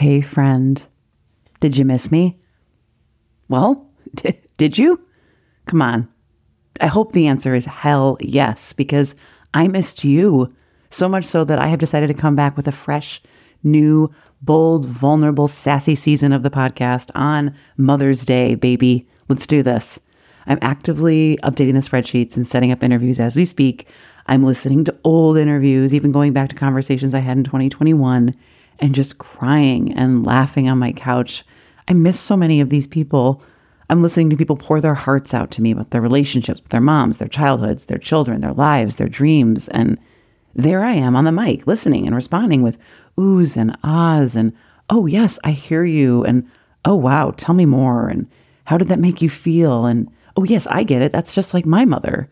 Hey, friend. Did you miss me? Well, did you? Come on. I hope the answer is hell yes, because I missed you. So much so that I have decided to come back with a fresh, new, bold, vulnerable, sassy season of the podcast on Mother's Day, baby. Let's do this. I'm actively updating the spreadsheets and setting up interviews as we speak. I'm listening to old interviews, even going back to conversations I had in 2021, and just crying and laughing on my couch. I miss so many of these people. I'm listening to people pour their hearts out to me about their relationships with their moms, their childhoods, their children, their lives, their dreams. And there I am on the mic, listening and responding with oohs and ahs and, oh, yes, I hear you. And, oh, wow, tell me more. And how did that make you feel? And, oh, yes, I get it. That's just like my mother.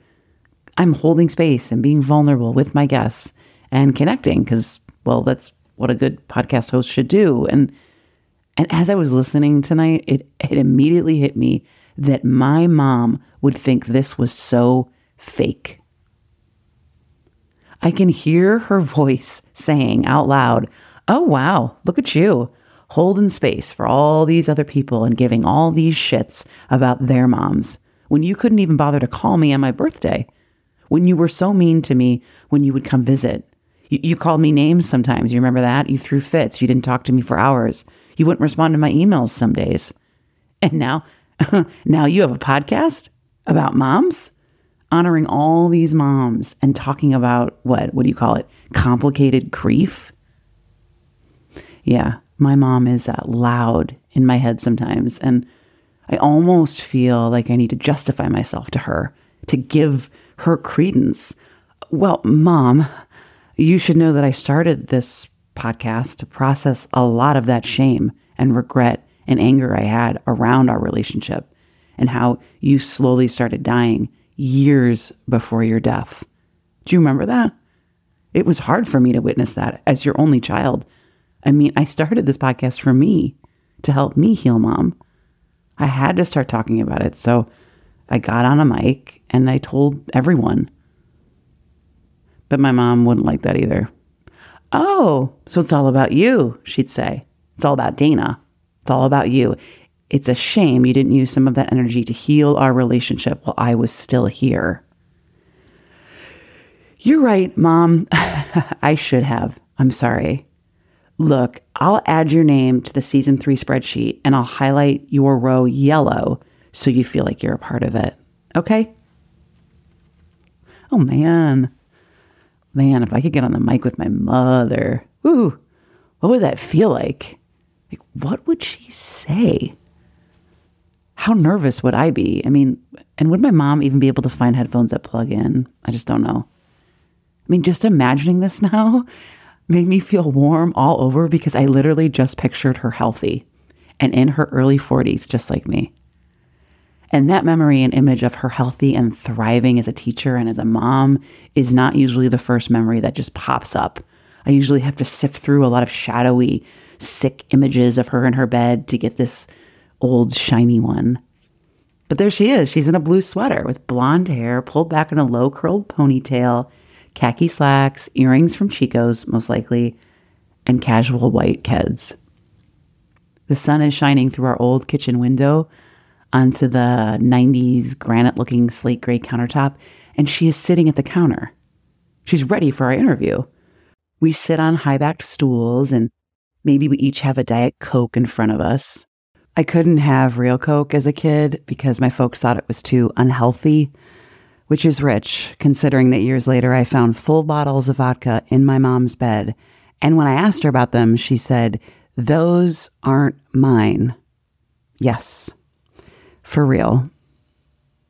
I'm holding space and being vulnerable with my guests and connecting because, well, that's what a good podcast host should do. And and as I was listening tonight, it it immediately hit me that my mom would think this was so fake. I can hear her voice saying out loud, Oh, wow, look at you, holding space for all these other people and giving all these shits about their moms when you couldn't even bother to call me on my birthday, when you were so mean to me when you would come visit. You, you called me names sometimes. You remember that? You threw fits. You didn't talk to me for hours. You wouldn't respond to my emails some days. And now, now you have a podcast about moms? honoring all these moms and talking about what what do you call it complicated grief yeah my mom is uh, loud in my head sometimes and i almost feel like i need to justify myself to her to give her credence well mom you should know that i started this podcast to process a lot of that shame and regret and anger i had around our relationship and how you slowly started dying years before your death. Do you remember that? It was hard for me to witness that as your only child. I mean, I started this podcast for me to help me heal mom. I had to start talking about it. So I got on a mic and I told everyone. But my mom wouldn't like that either. Oh, so it's all about you, she'd say. It's all about Dana. It's all about you. It's a shame you didn't use some of that energy to heal our relationship while I was still here. You're right, Mom. I should have. I'm sorry. Look, I'll add your name to the season three spreadsheet and I'll highlight your row yellow so you feel like you're a part of it. Okay? Oh, man. Man, if I could get on the mic with my mother, ooh, what would that feel like? Like, what would she say? how nervous would I be? I mean, and would my mom even be able to find headphones that plug in? I just don't know. I mean, just imagining this now made me feel warm all over because I literally just pictured her healthy and in her early 40s, just like me. And that memory and image of her healthy and thriving as a teacher and as a mom is not usually the first memory that just pops up. I usually have to sift through a lot of shadowy, sick images of her in her bed to get this old shiny one. But there she is. She's in a blue sweater with blonde hair pulled back in a low curled ponytail, khaki slacks, earrings from Chico's, most likely, and casual white Keds. The sun is shining through our old kitchen window onto the 90s granite looking slate gray countertop, and she is sitting at the counter. She's ready for our interview. We sit on high backed stools, and maybe we each have a Diet Coke in front of us, I couldn't have real Coke as a kid because my folks thought it was too unhealthy, which is rich, considering that years later I found full bottles of vodka in my mom's bed. And when I asked her about them, she said, Those aren't mine. Yes, for real.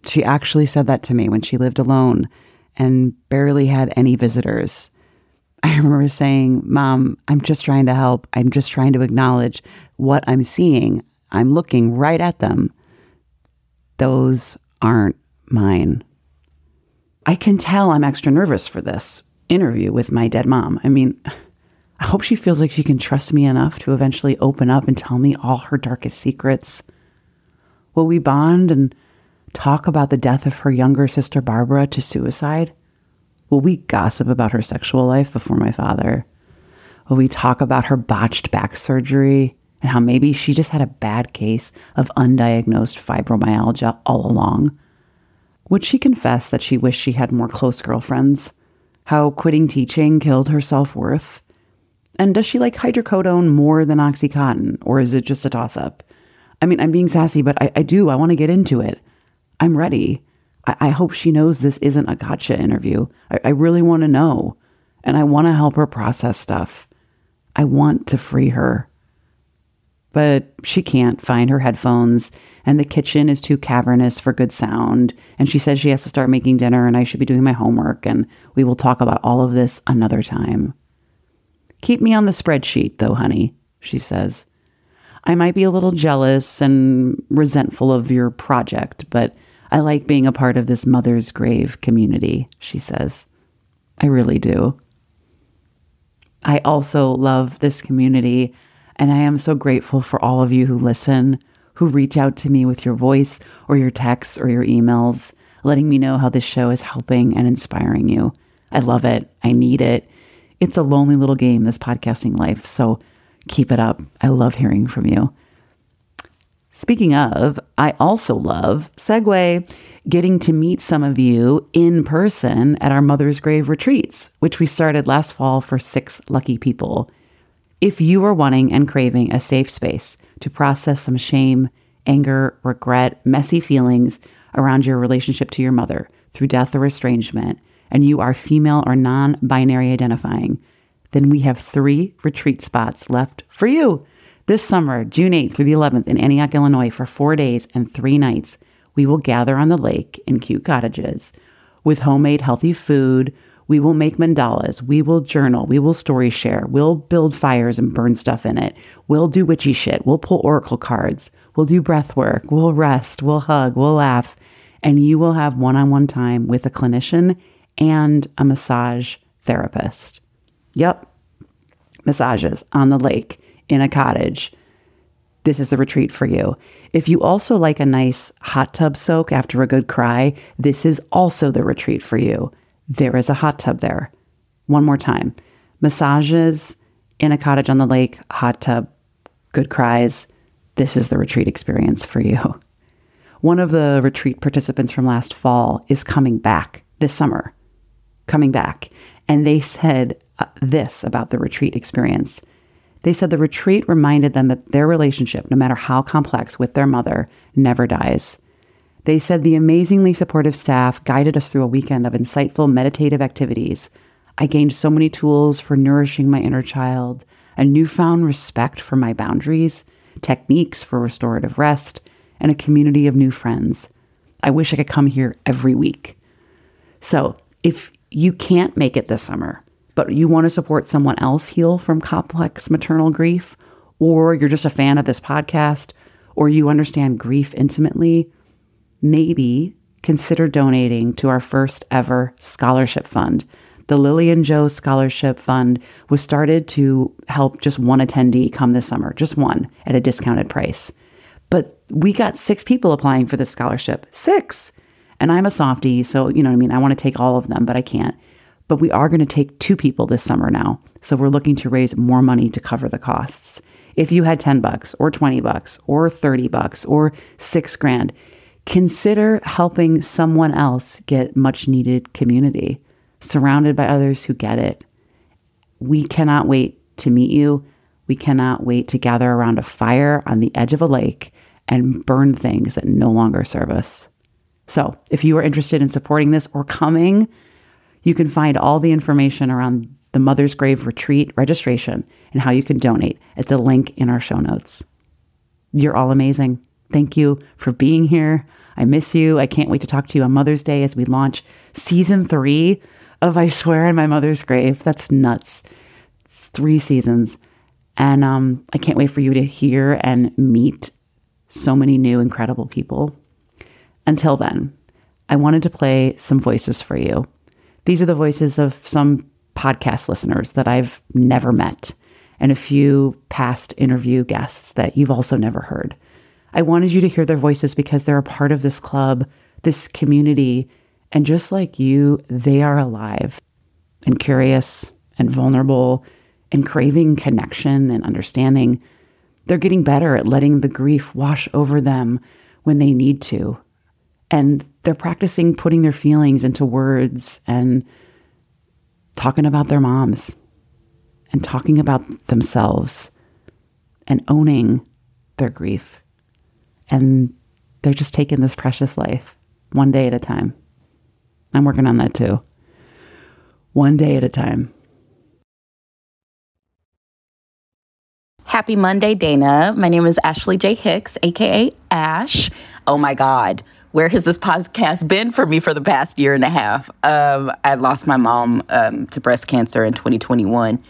She actually said that to me when she lived alone and barely had any visitors. I remember saying, Mom, I'm just trying to help. I'm just trying to acknowledge what I'm seeing. I'm looking right at them. Those aren't mine. I can tell I'm extra nervous for this interview with my dead mom. I mean, I hope she feels like she can trust me enough to eventually open up and tell me all her darkest secrets. Will we bond and talk about the death of her younger sister Barbara to suicide? Will we gossip about her sexual life before my father? Will we talk about her botched back surgery and how maybe she just had a bad case of undiagnosed fibromyalgia all along. Would she confess that she wished she had more close girlfriends? How quitting teaching killed her self worth? And does she like hydrocodone more than Oxycontin, or is it just a toss up? I mean, I'm being sassy, but I, I do. I want to get into it. I'm ready. I, I, hope she knows this isn't a gotcha interview. I, I really want to know, and I want to help her process stuff. I want to free her. But she can't find her headphones, and the kitchen is too cavernous for good sound. And she says she has to start making dinner, and I should be doing my homework. And we will talk about all of this another time. Keep me on the spreadsheet, though, honey, she says. I might be a little jealous and resentful of your project, but I like being a part of this Mother's Grave community, she says. I really do. I also love this community, and I am so grateful for all of you who listen, who reach out to me with your voice or your texts or your emails, letting me know how this show is helping and inspiring you. I love it. I need it. It's a lonely little game, this podcasting life. So keep it up. I love hearing from you. Speaking of, I also love segue getting to meet some of you in person at our Mother's Grave retreats, which we started last fall for six lucky people. If you are wanting and craving a safe space to process some shame, anger, regret, messy feelings around your relationship to your mother through death or estrangement, and you are female or non binary identifying, then we have three retreat spots left for you. This summer, June 8th through the 11th in Antioch, Illinois, for four days and three nights, we will gather on the lake in cute cottages with homemade healthy food. We will make mandalas. We will journal. We will story share. We'll build fires and burn stuff in it. We'll do witchy shit. We'll pull oracle cards. We'll do breath work. We'll rest. We'll hug. We'll laugh. And you will have one on one time with a clinician and a massage therapist. Yep, massages on the lake in a cottage. This is the retreat for you. If you also like a nice hot tub soak after a good cry, this is also the retreat for you. There is a hot tub there. One more time massages in a cottage on the lake, hot tub, good cries. This is the retreat experience for you. One of the retreat participants from last fall is coming back this summer coming back, and they said uh, this about the retreat experience. They said the retreat reminded them that their relationship, no matter how complex with their mother, never dies. They said the amazingly supportive staff guided us through a weekend of insightful meditative activities. I gained so many tools for nourishing my inner child, a newfound respect for my boundaries, techniques for restorative rest, and a community of new friends. I wish I could come here every week. So, if you can't make it this summer, but you want to support someone else heal from complex maternal grief, or you're just a fan of this podcast, or you understand grief intimately, maybe consider donating to our first ever scholarship fund. The Lillian Joe Scholarship Fund was started to help just one attendee come this summer, just one at a discounted price. But we got six people applying for this scholarship. Six. And I'm a softie, so you know what I mean. I want to take all of them, but I can't. But we are going to take two people this summer now. So we're looking to raise more money to cover the costs. If you had 10 bucks or 20 bucks or 30 bucks or 6 grand, consider helping someone else get much needed community, surrounded by others who get it. We cannot wait to meet you. We cannot wait to gather around a fire on the edge of a lake and burn things that no longer serve us. So, if you are interested in supporting this or coming, you can find all the information around the Mother's Grave Retreat registration and how you can donate at the link in our show notes. You're all amazing. Thank you for being here. I miss you. I can't wait to talk to you on Mother's Day as we launch season three of I Swear in My Mother's Grave. That's nuts. It's three seasons. And um, I can't wait for you to hear and meet so many new, incredible people. Until then, I wanted to play some voices for you. These are the voices of some podcast listeners that I've never met and a few past interview guests that you've also never heard. I wanted you to hear their voices because they're a part of this club, this community, and just like you, they are alive and curious and vulnerable and craving connection and understanding, they're getting better at letting the grief wash over them when they need to. And they're practicing putting their feelings into words and talking about their moms and talking about themselves and owning their grief. And they're just taking this precious life one day at a time. I'm working on that too. One day at a time. Happy Monday, Dana. My name is Ashley J. Hicks, aka Ash. Oh my God, where has this podcast been for me for the past year and a half? Um, I lost my mom um, to breast cancer in 2021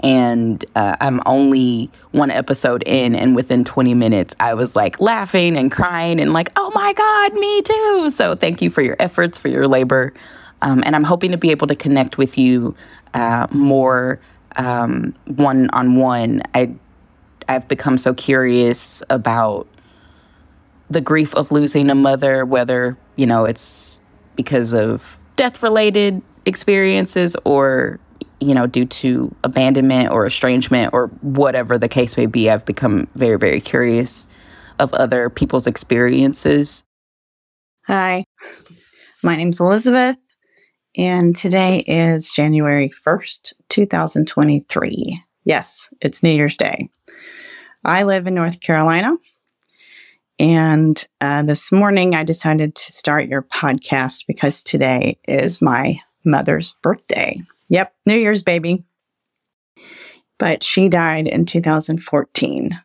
and uh, I'm only one episode in, and within 20 minutes, I was like laughing and crying and like, oh my God, me too. So thank you for your efforts, for your labor. Um, and I'm hoping to be able to connect with you uh, more one on one. I I've become so curious about the grief of losing a mother, whether you know it's because of death related experiences or you know, due to abandonment or estrangement or whatever the case may be, I've become very, very curious of other people's experiences. Hi, my name's Elizabeth, and today is January 1st, 2023. Yes, it's New Year's Day. I live in North Carolina, and uh, this morning I decided to start your podcast because today is my mother's birthday. Yep, New Year's baby. But she died in 2014.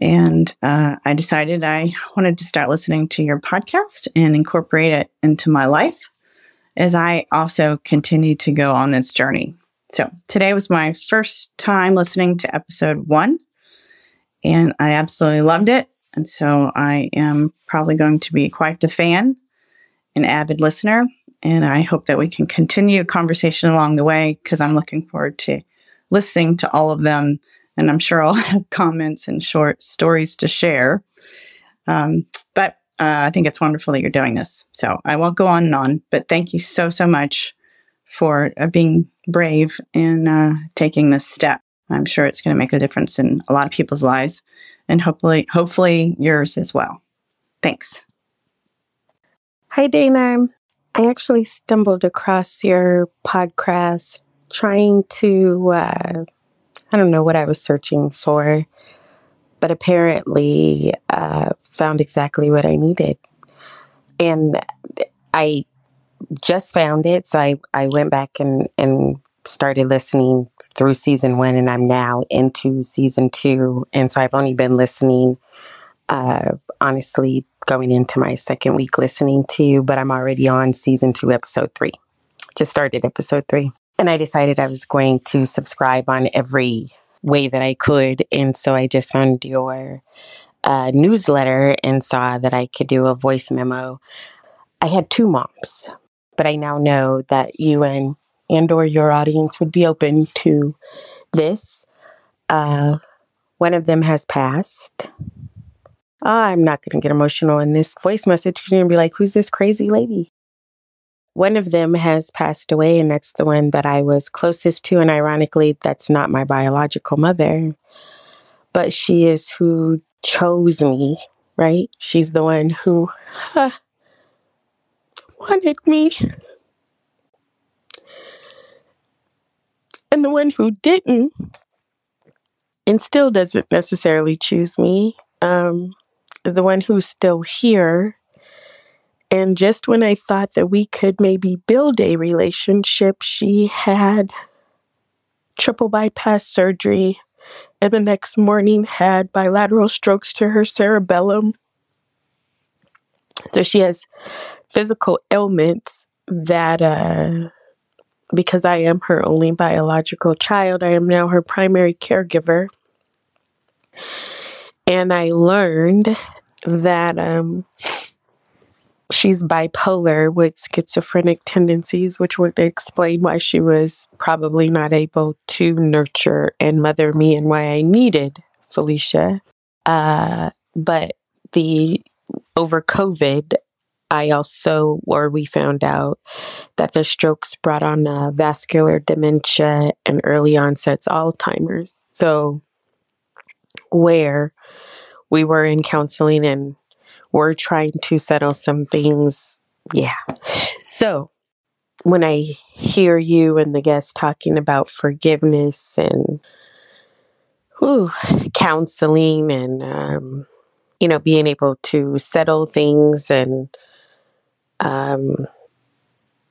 And uh, I decided I wanted to start listening to your podcast and incorporate it into my life as I also continue to go on this journey. So today was my first time listening to episode one, and I absolutely loved it. And so I am probably going to be quite the fan, an avid listener, and I hope that we can continue conversation along the way because I'm looking forward to listening to all of them. And I'm sure I'll have comments and short stories to share. Um, but uh, I think it's wonderful that you're doing this. So I won't go on and on, but thank you so, so much for uh, being brave and uh, taking this step. I'm sure it's going to make a difference in a lot of people's lives and hopefully, hopefully yours as well. Thanks. Hi, Dana. I actually stumbled across your podcast trying to, uh, I don't know what I was searching for, but apparently uh, found exactly what I needed. And I just found it. So I, I went back and, and started listening through season one, and I'm now into season two. And so I've only been listening uh, honestly going into my second week listening to you, but I'm already on season two, episode three. Just started episode three. And I decided I was going to subscribe on every way that I could. And so I just found your uh, newsletter and saw that I could do a voice memo. I had two moms, but I now know that you and and or your audience would be open to this. Uh, one of them has passed I'm not going to get emotional in this voice message. You're going to be like, who's this crazy lady? One of them has passed away, and that's the one that I was closest to. And ironically, that's not my biological mother, but she is who chose me, right? She's the one who uh, wanted me. And the one who didn't and still doesn't necessarily choose me um, the one who's still here. And just when I thought that we could maybe build a relationship, she had triple bypass surgery and the next morning had bilateral strokes to her cerebellum. So she has physical ailments that, uh, because I am her only biological child, I am now her primary caregiver. And I learned that um, she's bipolar with schizophrenic tendencies, which would explain why she was probably not able to nurture and mother me and why I needed Felicia. Uh, but the over COVID, I also, or we found out that the strokes brought on uh, vascular dementia and early onset Alzheimer's. So, where we were in counseling and we're trying to settle some things. Yeah. So, when I hear you and the guests talking about forgiveness and whew, counseling and, um, you know, being able to settle things and um,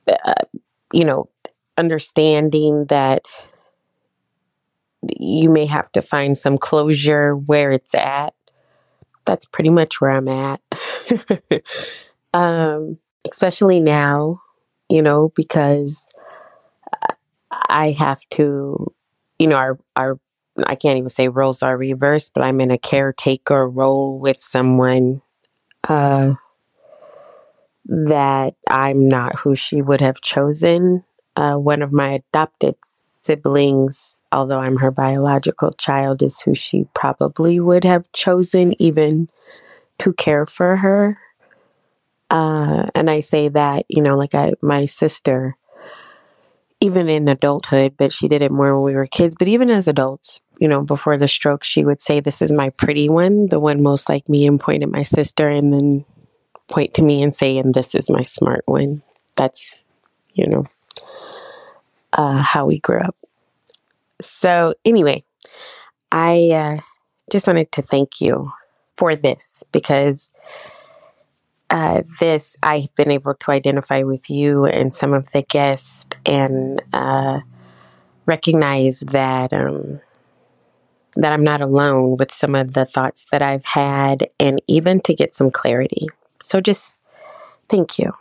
uh, you know, understanding that you may have to find some closure where it's at. That's pretty much where I'm at. um, especially now, you know, because I have to, you know, our, our, I can't even say roles are reversed, but I'm in a caretaker role with someone, uh, that I'm not who she would have chosen. Uh, one of my adopted siblings, although I'm her biological child, is who she probably would have chosen even to care for her. Uh, and I say that, you know, like I, my sister, even in adulthood, but she did it more when we were kids, but even as adults, you know, before the stroke, she would say, This is my pretty one, the one most like me, and point at my sister. And then point to me and say, and this is my smart one. That's, you know, uh, how we grew up. So, anyway, I uh, just wanted to thank you for this because uh, this I've been able to identify with you and some of the guests and uh, recognize that um, that I'm not alone with some of the thoughts that I've had, and even to get some clarity. So just thank you.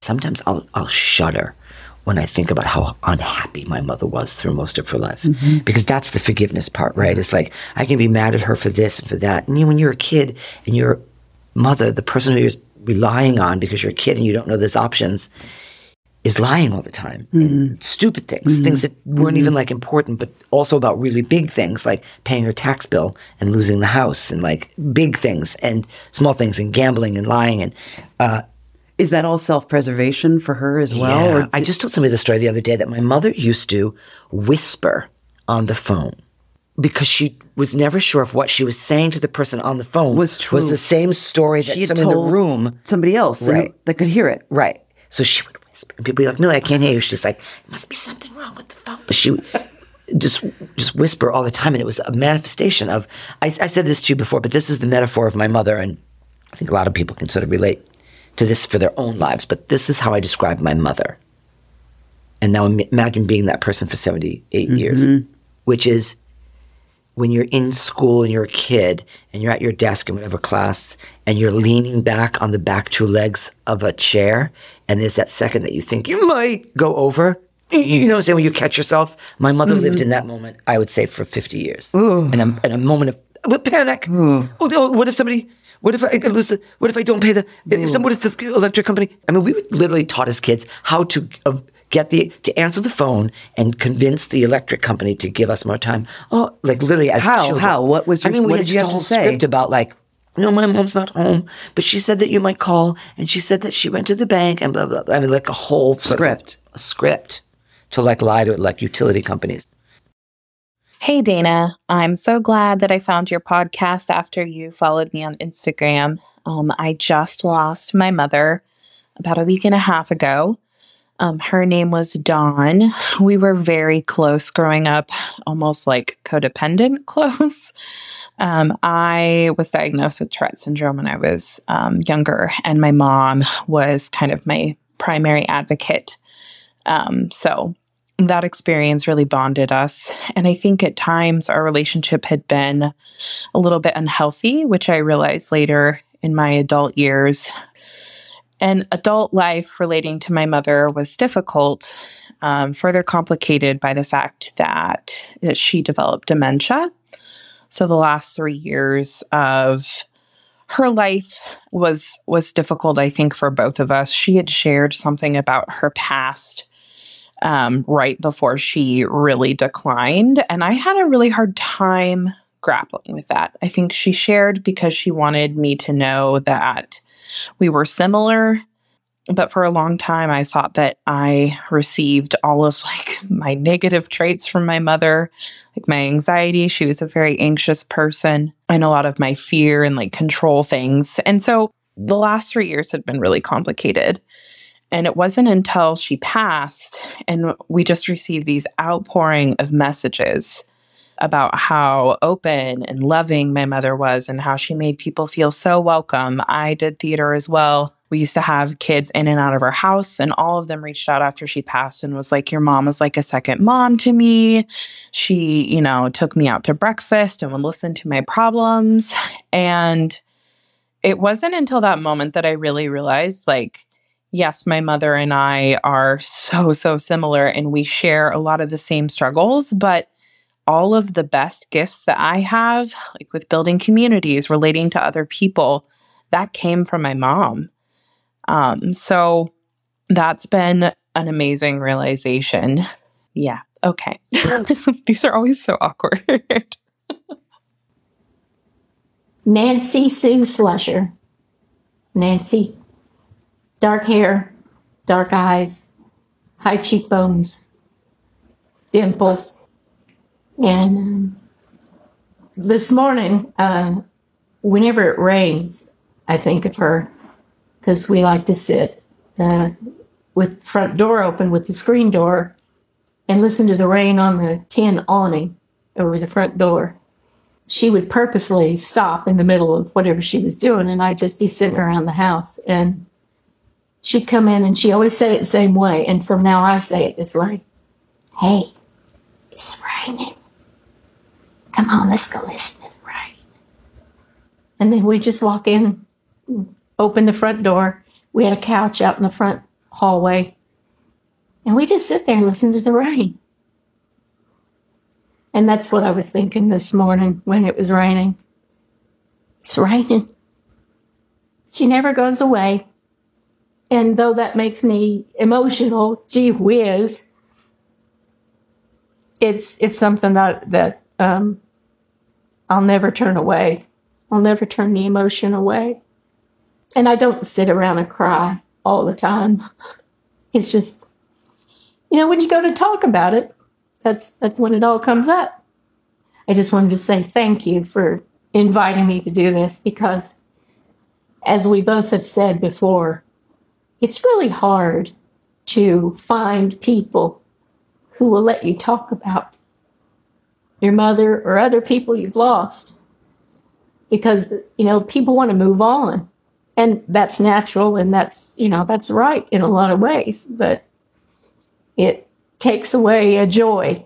Sometimes I'll, I'll shudder when I think about how unhappy my mother was through most of her life. Mm-hmm. Because that's the forgiveness part, right? It's like, I can be mad at her for this and for that. And you know, when you're a kid and your mother, the person who you're relying on because you're a kid and you don't know there's options, is lying all the time. Mm-hmm. Stupid things, mm-hmm. things that weren't even mm-hmm. like important, but also about really big things like paying her tax bill and losing the house and like big things and small things and gambling and lying. And uh, is that all self preservation for her as well? Yeah. Or I just told somebody the story the other day that my mother used to whisper on the phone because she was never sure if what she was saying to the person on the phone was true. Was the same story that she someone in the room, somebody else, right. that could hear it. Right. So she would people be like, Millie, I can't hear you. She's like, there must be something wrong with the phone. But she just just whisper all the time. And it was a manifestation of, I, I said this to you before, but this is the metaphor of my mother. And I think a lot of people can sort of relate to this for their own lives. But this is how I describe my mother. And now imagine being that person for 78 mm-hmm. years, which is when you're in school and you're a kid and you're at your desk in whatever class and you're leaning back on the back two legs of a chair and there's that second that you think you might go over you know what I'm saying when you catch yourself my mother mm-hmm. lived in that moment I would say for 50 years Ooh. and a, in a moment of panic oh, what if somebody what if I lose the, what if I don't pay the if some, what if the electric company I mean we literally taught as kids how to uh, get the to answer the phone and convince the electric company to give us more time. Oh, like literally as how children. how what was your, I mean, what did you have to say? Script about like. No, my mom's not home, but she said that you might call, and she said that she went to the bank and blah blah. blah. I mean, like a whole script, a script to like lie to like utility companies. Hey, Dana. I'm so glad that I found your podcast after you followed me on Instagram. Um, I just lost my mother about a week and a half ago. Um, her name was Dawn. We were very close growing up, almost like codependent close. Um, I was diagnosed with Tourette syndrome when I was um, younger, and my mom was kind of my primary advocate. Um, so that experience really bonded us. And I think at times our relationship had been a little bit unhealthy, which I realized later in my adult years and adult life relating to my mother was difficult, um, further complicated by the fact that, that she developed dementia. So the last three years of her life was was difficult, I think, for both of us. She had shared something about her past um, right before she really declined, and I had a really hard time grappling with that. I think she shared because she wanted me to know that we were similar. But for a long time, I thought that I received all of like my negative traits from my mother, like my anxiety. She was a very anxious person and a lot of my fear and like control things. And so the last three years had been really complicated. And it wasn't until she passed and we just received these outpouring of messages about how open and loving my mother was and how she made people feel so welcome. I did theater as well. We used to have kids in and out of our house, and all of them reached out after she passed and was like, Your mom was like a second mom to me. She, you know, took me out to breakfast and would listen to my problems. And it wasn't until that moment that I really realized, like, yes, my mother and I are so, so similar and we share a lot of the same struggles, but all of the best gifts that I have, like with building communities, relating to other people, that came from my mom. Um, so that's been an amazing realization. Yeah. Okay. These are always so awkward. Nancy Sue Slusher. Nancy. Dark hair, dark eyes, high cheekbones, dimples and um, this morning, uh, whenever it rains, I think of her because we like to sit uh, with the front door open with the screen door and listen to the rain on the tin awning over the front door. She would purposely stop in the middle of whatever she was doing, and I'd just be sitting around the house. And she'd come in, and she always say it the same way. And so now I say it this way Hey, it's raining. Come on, let's go listen rain. And then we just walk in, open the front door. We had a couch out in the front hallway. And we just sit there and listen to the rain. And that's what I was thinking this morning when it was raining. It's raining. She never goes away. And though that makes me emotional, gee whiz, it's it's something that that um, I'll never turn away. I'll never turn the emotion away. And I don't sit around and cry all the time. It's just, you know, when you go to talk about it, that's that's when it all comes up. I just wanted to say thank you for inviting me to do this because as we both have said before, it's really hard to find people who will let you talk about your mother, or other people you've lost. Because, you know, people want to move on. And that's natural and that's, you know, that's right in a lot of ways. But it takes away a joy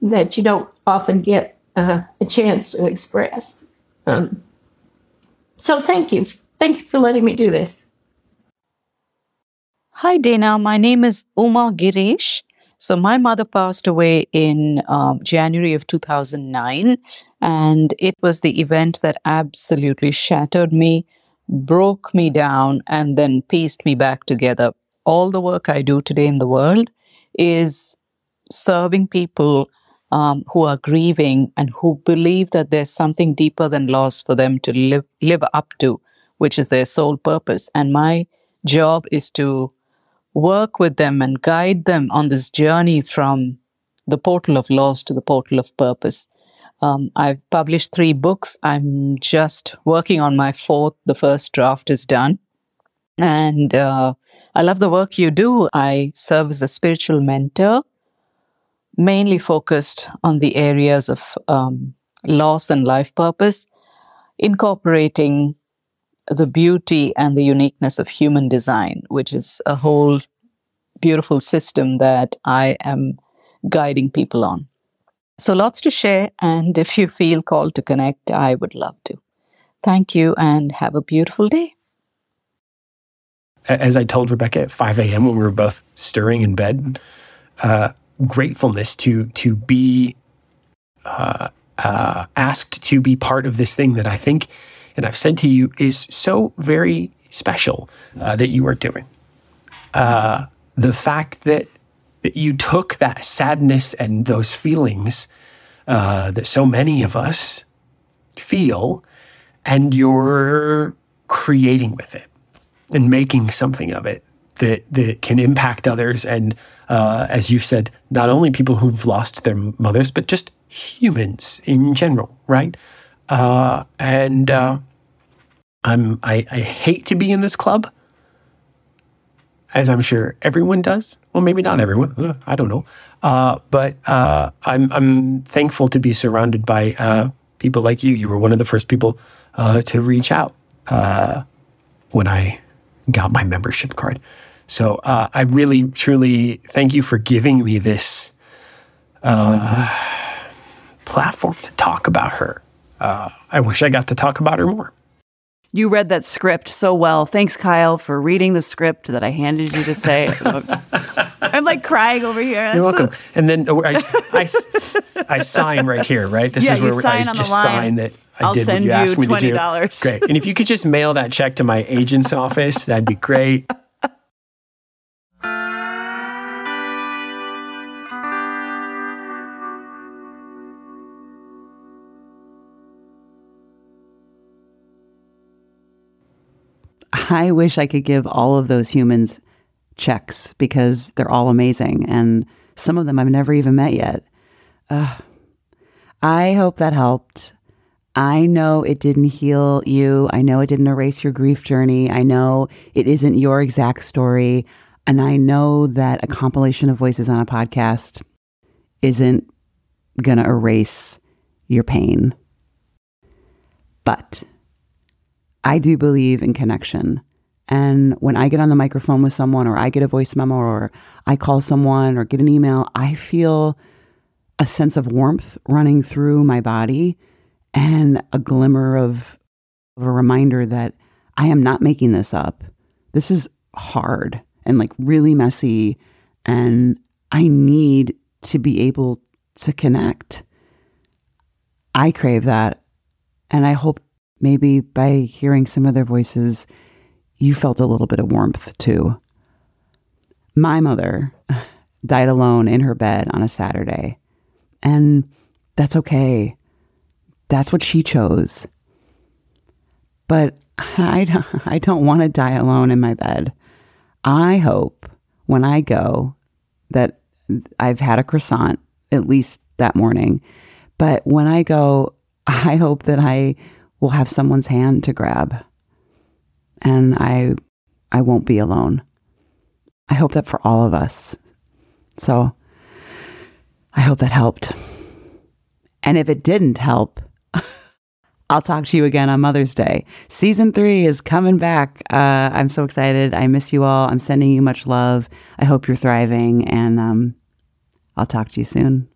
that you don't often get uh, a chance to express. Um, so thank you. Thank you for letting me do this. Hi, Dana. My name is Uma Girish. So my mother passed away in um, January of 2009, and it was the event that absolutely shattered me, broke me down, and then pieced me back together. All the work I do today in the world is serving people um, who are grieving and who believe that there's something deeper than loss for them to live live up to, which is their sole purpose. And my job is to work with them and guide them on this journey from the portal of loss to the portal of purpose. Um, I've published three books. I'm just working on my fourth. The first draft is done. And uh, I love the work you do. I serve as a spiritual mentor, mainly focused on the areas of um, loss and life purpose, incorporating the beauty and the uniqueness of human design, which is a whole beautiful system that I am guiding people on. So lots to share. And if you feel called to connect, I would love to. Thank you and have a beautiful day. As I told Rebecca at 5 a.m. when we were both stirring in bed, uh, gratefulness to to be uh, uh, asked to be part of this thing that I think and I've said to you is so very special uh, that you are doing. Uh, the fact that, that you took that sadness and those feelings uh, that so many of us feel, and you're creating with it and making something of it that that can impact others and uh, as you've said not only people who've lost their mothers but just humans in general right uh, and uh, I'm I, I hate to be in this club as I'm sure everyone does well maybe not everyone uh, I don't know uh, but uh, I'm I'm thankful to be surrounded by people like you you were one of the first people to reach out when I got my membership card. So uh, I really, truly thank you for giving me this uh, platform to talk about her. Uh, I wish I got to talk about her more. You read that script so well. Thanks, Kyle, for reading the script that I handed you to say. I'm like crying over here. That's You're welcome. So- and then oh, I, I, I, sign right here, right? This yeah, is where I just sign that I I'll did what you asked you me to do. Great. And if you could just mail that check to my agent's office, that'd be great. I wish I could give all of those humans checks because they're all amazing. And some of them I've never even met yet. I hope that helped. I know it didn't heal you. I know it didn't erase your grief journey. I know it isn't your exact story. And I know that a compilation of voices on a podcast isn't going to erase your pain. But I do believe in connection. And when I get on the microphone with someone, or I get a voice memo, or I call someone, or get an email, I feel a sense of warmth running through my body and a glimmer of, of a reminder that I am not making this up. This is hard and like really messy. And I need to be able to connect. I crave that. And I hope maybe by hearing some of their voices, you felt a little bit of warmth too. My mother died alone in her bed on a Saturday, and that's okay. That's what she chose. But I I don't want to die alone in my bed. I hope when I go that I've had a croissant at least that morning. But when I go, I hope that I will have someone's hand to grab. And I I won't be alone. I hope that for all of us. So I hope that helped. And if it didn't help, I'll talk to you again on Mother's Day. Season three is coming back. Uh, I'm so excited. I miss you all. I'm sending you much love. I hope you're thriving, and um, I'll talk to you soon.